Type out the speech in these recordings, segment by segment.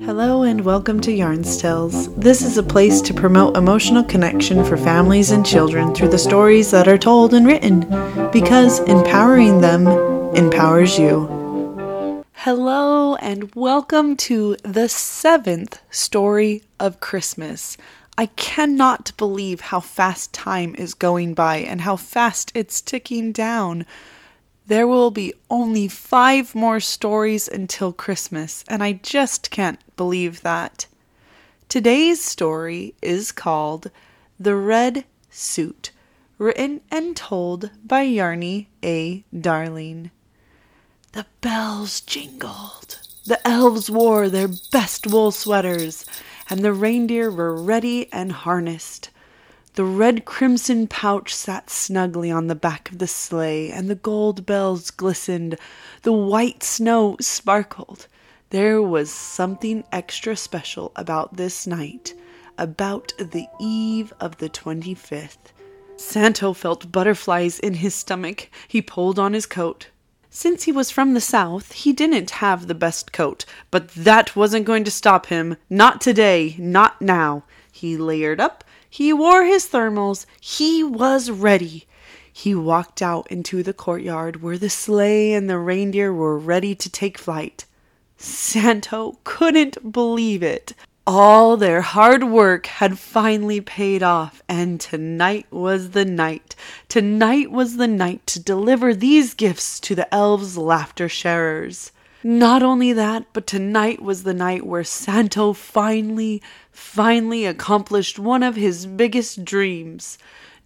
Hello and welcome to Yarns Tales. This is a place to promote emotional connection for families and children through the stories that are told and written, because empowering them empowers you. Hello and welcome to the seventh story of Christmas. I cannot believe how fast time is going by and how fast it's ticking down. There will be only five more stories until Christmas, and I just can't believe that. Today's story is called The Red Suit, written and told by Yarny A. Darling. The bells jingled. The elves wore their best wool sweaters, and the reindeer were ready and harnessed. The red crimson pouch sat snugly on the back of the sleigh, and the gold bells glistened. The white snow sparkled. There was something extra special about this night, about the eve of the 25th. Santo felt butterflies in his stomach. He pulled on his coat. Since he was from the South, he didn't have the best coat, but that wasn't going to stop him. Not today, not now. He layered up he wore his thermals. He was ready. He walked out into the courtyard where the sleigh and the reindeer were ready to take flight. Santo couldn't believe it. All their hard work had finally paid off, and tonight was the night. Tonight was the night to deliver these gifts to the elves' laughter sharers. Not only that, but tonight was the night where Santo finally, finally accomplished one of his biggest dreams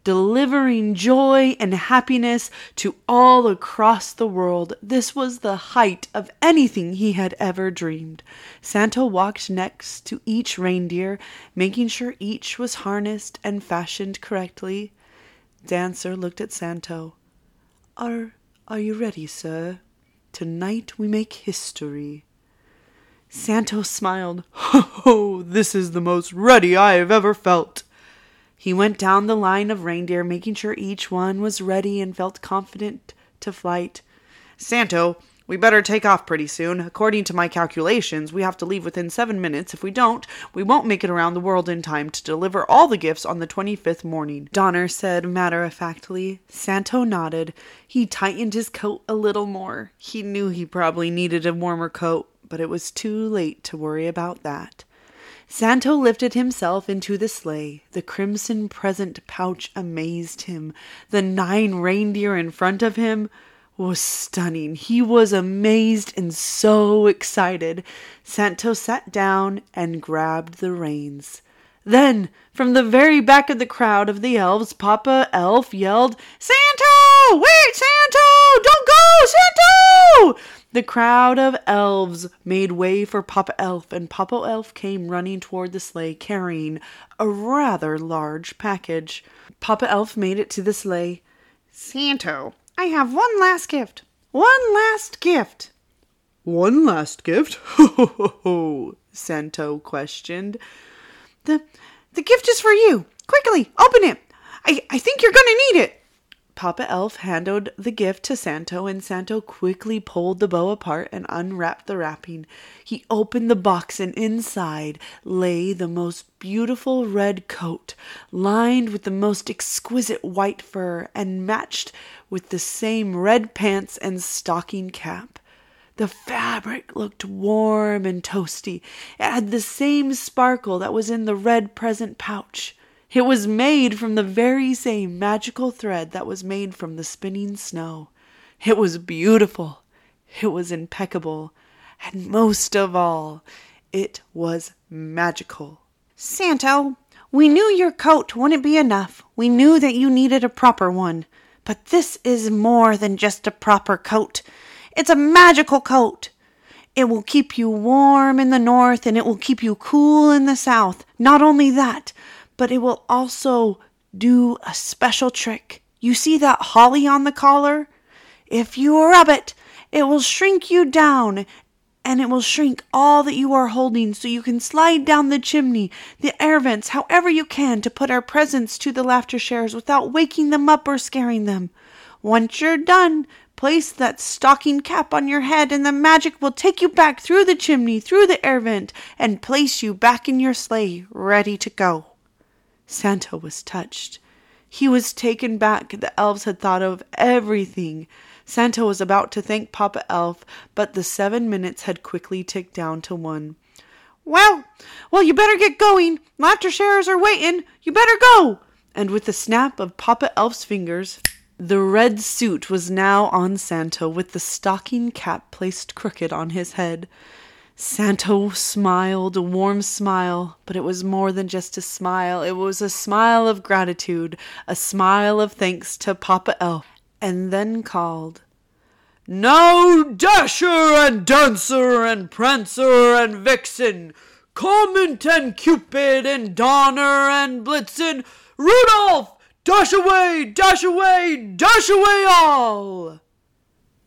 delivering joy and happiness to all across the world. This was the height of anything he had ever dreamed. Santo walked next to each reindeer, making sure each was harnessed and fashioned correctly. Dancer looked at Santo. Are are you ready, sir? Tonight we make history. Santo smiled. Ho Oh, this is the most ready I have ever felt. He went down the line of reindeer, making sure each one was ready and felt confident to flight. Santo, we better take off pretty soon. According to my calculations, we have to leave within seven minutes. If we don't, we won't make it around the world in time to deliver all the gifts on the 25th morning, Donner said matter of factly. Santo nodded. He tightened his coat a little more. He knew he probably needed a warmer coat, but it was too late to worry about that. Santo lifted himself into the sleigh. The crimson present pouch amazed him. The nine reindeer in front of him was stunning. He was amazed and so excited. Santo sat down and grabbed the reins. Then, from the very back of the crowd of the elves, Papa Elf yelled, Santo! Wait, Santo! Don't go, Santo! The crowd of elves made way for Papa Elf, and Papa Elf came running toward the sleigh carrying a rather large package. Papa Elf made it to the sleigh. Santo, I have one last gift. One last gift. One last gift? Ho ho ho ho, Santo questioned. The the gift is for you. Quickly, open it. I, I think you're gonna need it. Papa Elf handed the gift to Santo, and Santo quickly pulled the bow apart and unwrapped the wrapping. He opened the box, and inside lay the most beautiful red coat, lined with the most exquisite white fur, and matched with the same red pants and stocking cap. The fabric looked warm and toasty. It had the same sparkle that was in the red present pouch. It was made from the very same magical thread that was made from the spinning snow. It was beautiful. It was impeccable. And most of all, it was magical. Santo, we knew your coat wouldn't be enough. We knew that you needed a proper one. But this is more than just a proper coat. It's a magical coat. It will keep you warm in the north and it will keep you cool in the south. Not only that, but it will also do a special trick. You see that holly on the collar? If you rub it, it will shrink you down and it will shrink all that you are holding so you can slide down the chimney, the air vents, however you can to put our presents to the laughter sharers without waking them up or scaring them. Once you're done, Place that stocking cap on your head, and the magic will take you back through the chimney, through the air vent, and place you back in your sleigh, ready to go. Santa was touched. He was taken back. The elves had thought of everything. Santa was about to thank Papa Elf, but the seven minutes had quickly ticked down to one. Well, well, you better get going. Laughter sharers are waiting. You better go. And with the snap of Papa Elf's fingers, the red suit was now on Santa with the stocking cap placed crooked on his head. Santa smiled a warm smile, but it was more than just a smile. It was a smile of gratitude, a smile of thanks to Papa Elf, and then called, Now, Dasher and Dancer and Prancer and Vixen, Comet and Cupid and Donner and Blitzen, Rudolph, dash away, dash away, dash away all!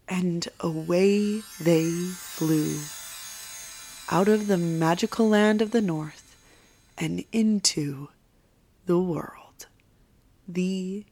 And away they flew out of the magical land of the north and into the world. The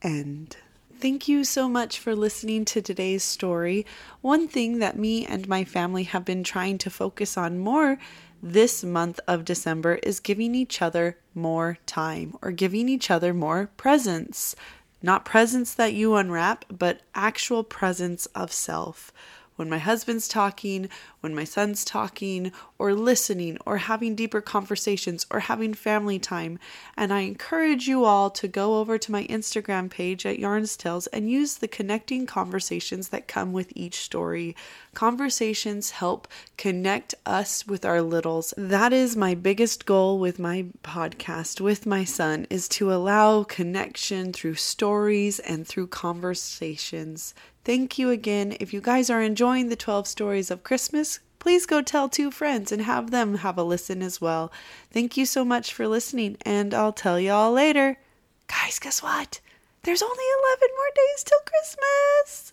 end. Thank you so much for listening to today's story. One thing that me and my family have been trying to focus on more this month of December is giving each other more time or giving each other more presents. Not presents that you unwrap, but actual presents of self when my husband's talking, when my son's talking, or listening, or having deeper conversations, or having family time. And I encourage you all to go over to my Instagram page at Yarns Tales and use the connecting conversations that come with each story. Conversations help connect us with our littles. That is my biggest goal with my podcast with my son is to allow connection through stories and through conversations. Thank you again. If you guys are enjoying the 12 stories of Christmas, please go tell two friends and have them have a listen as well. Thank you so much for listening, and I'll tell you all later. Guys, guess what? There's only 11 more days till Christmas.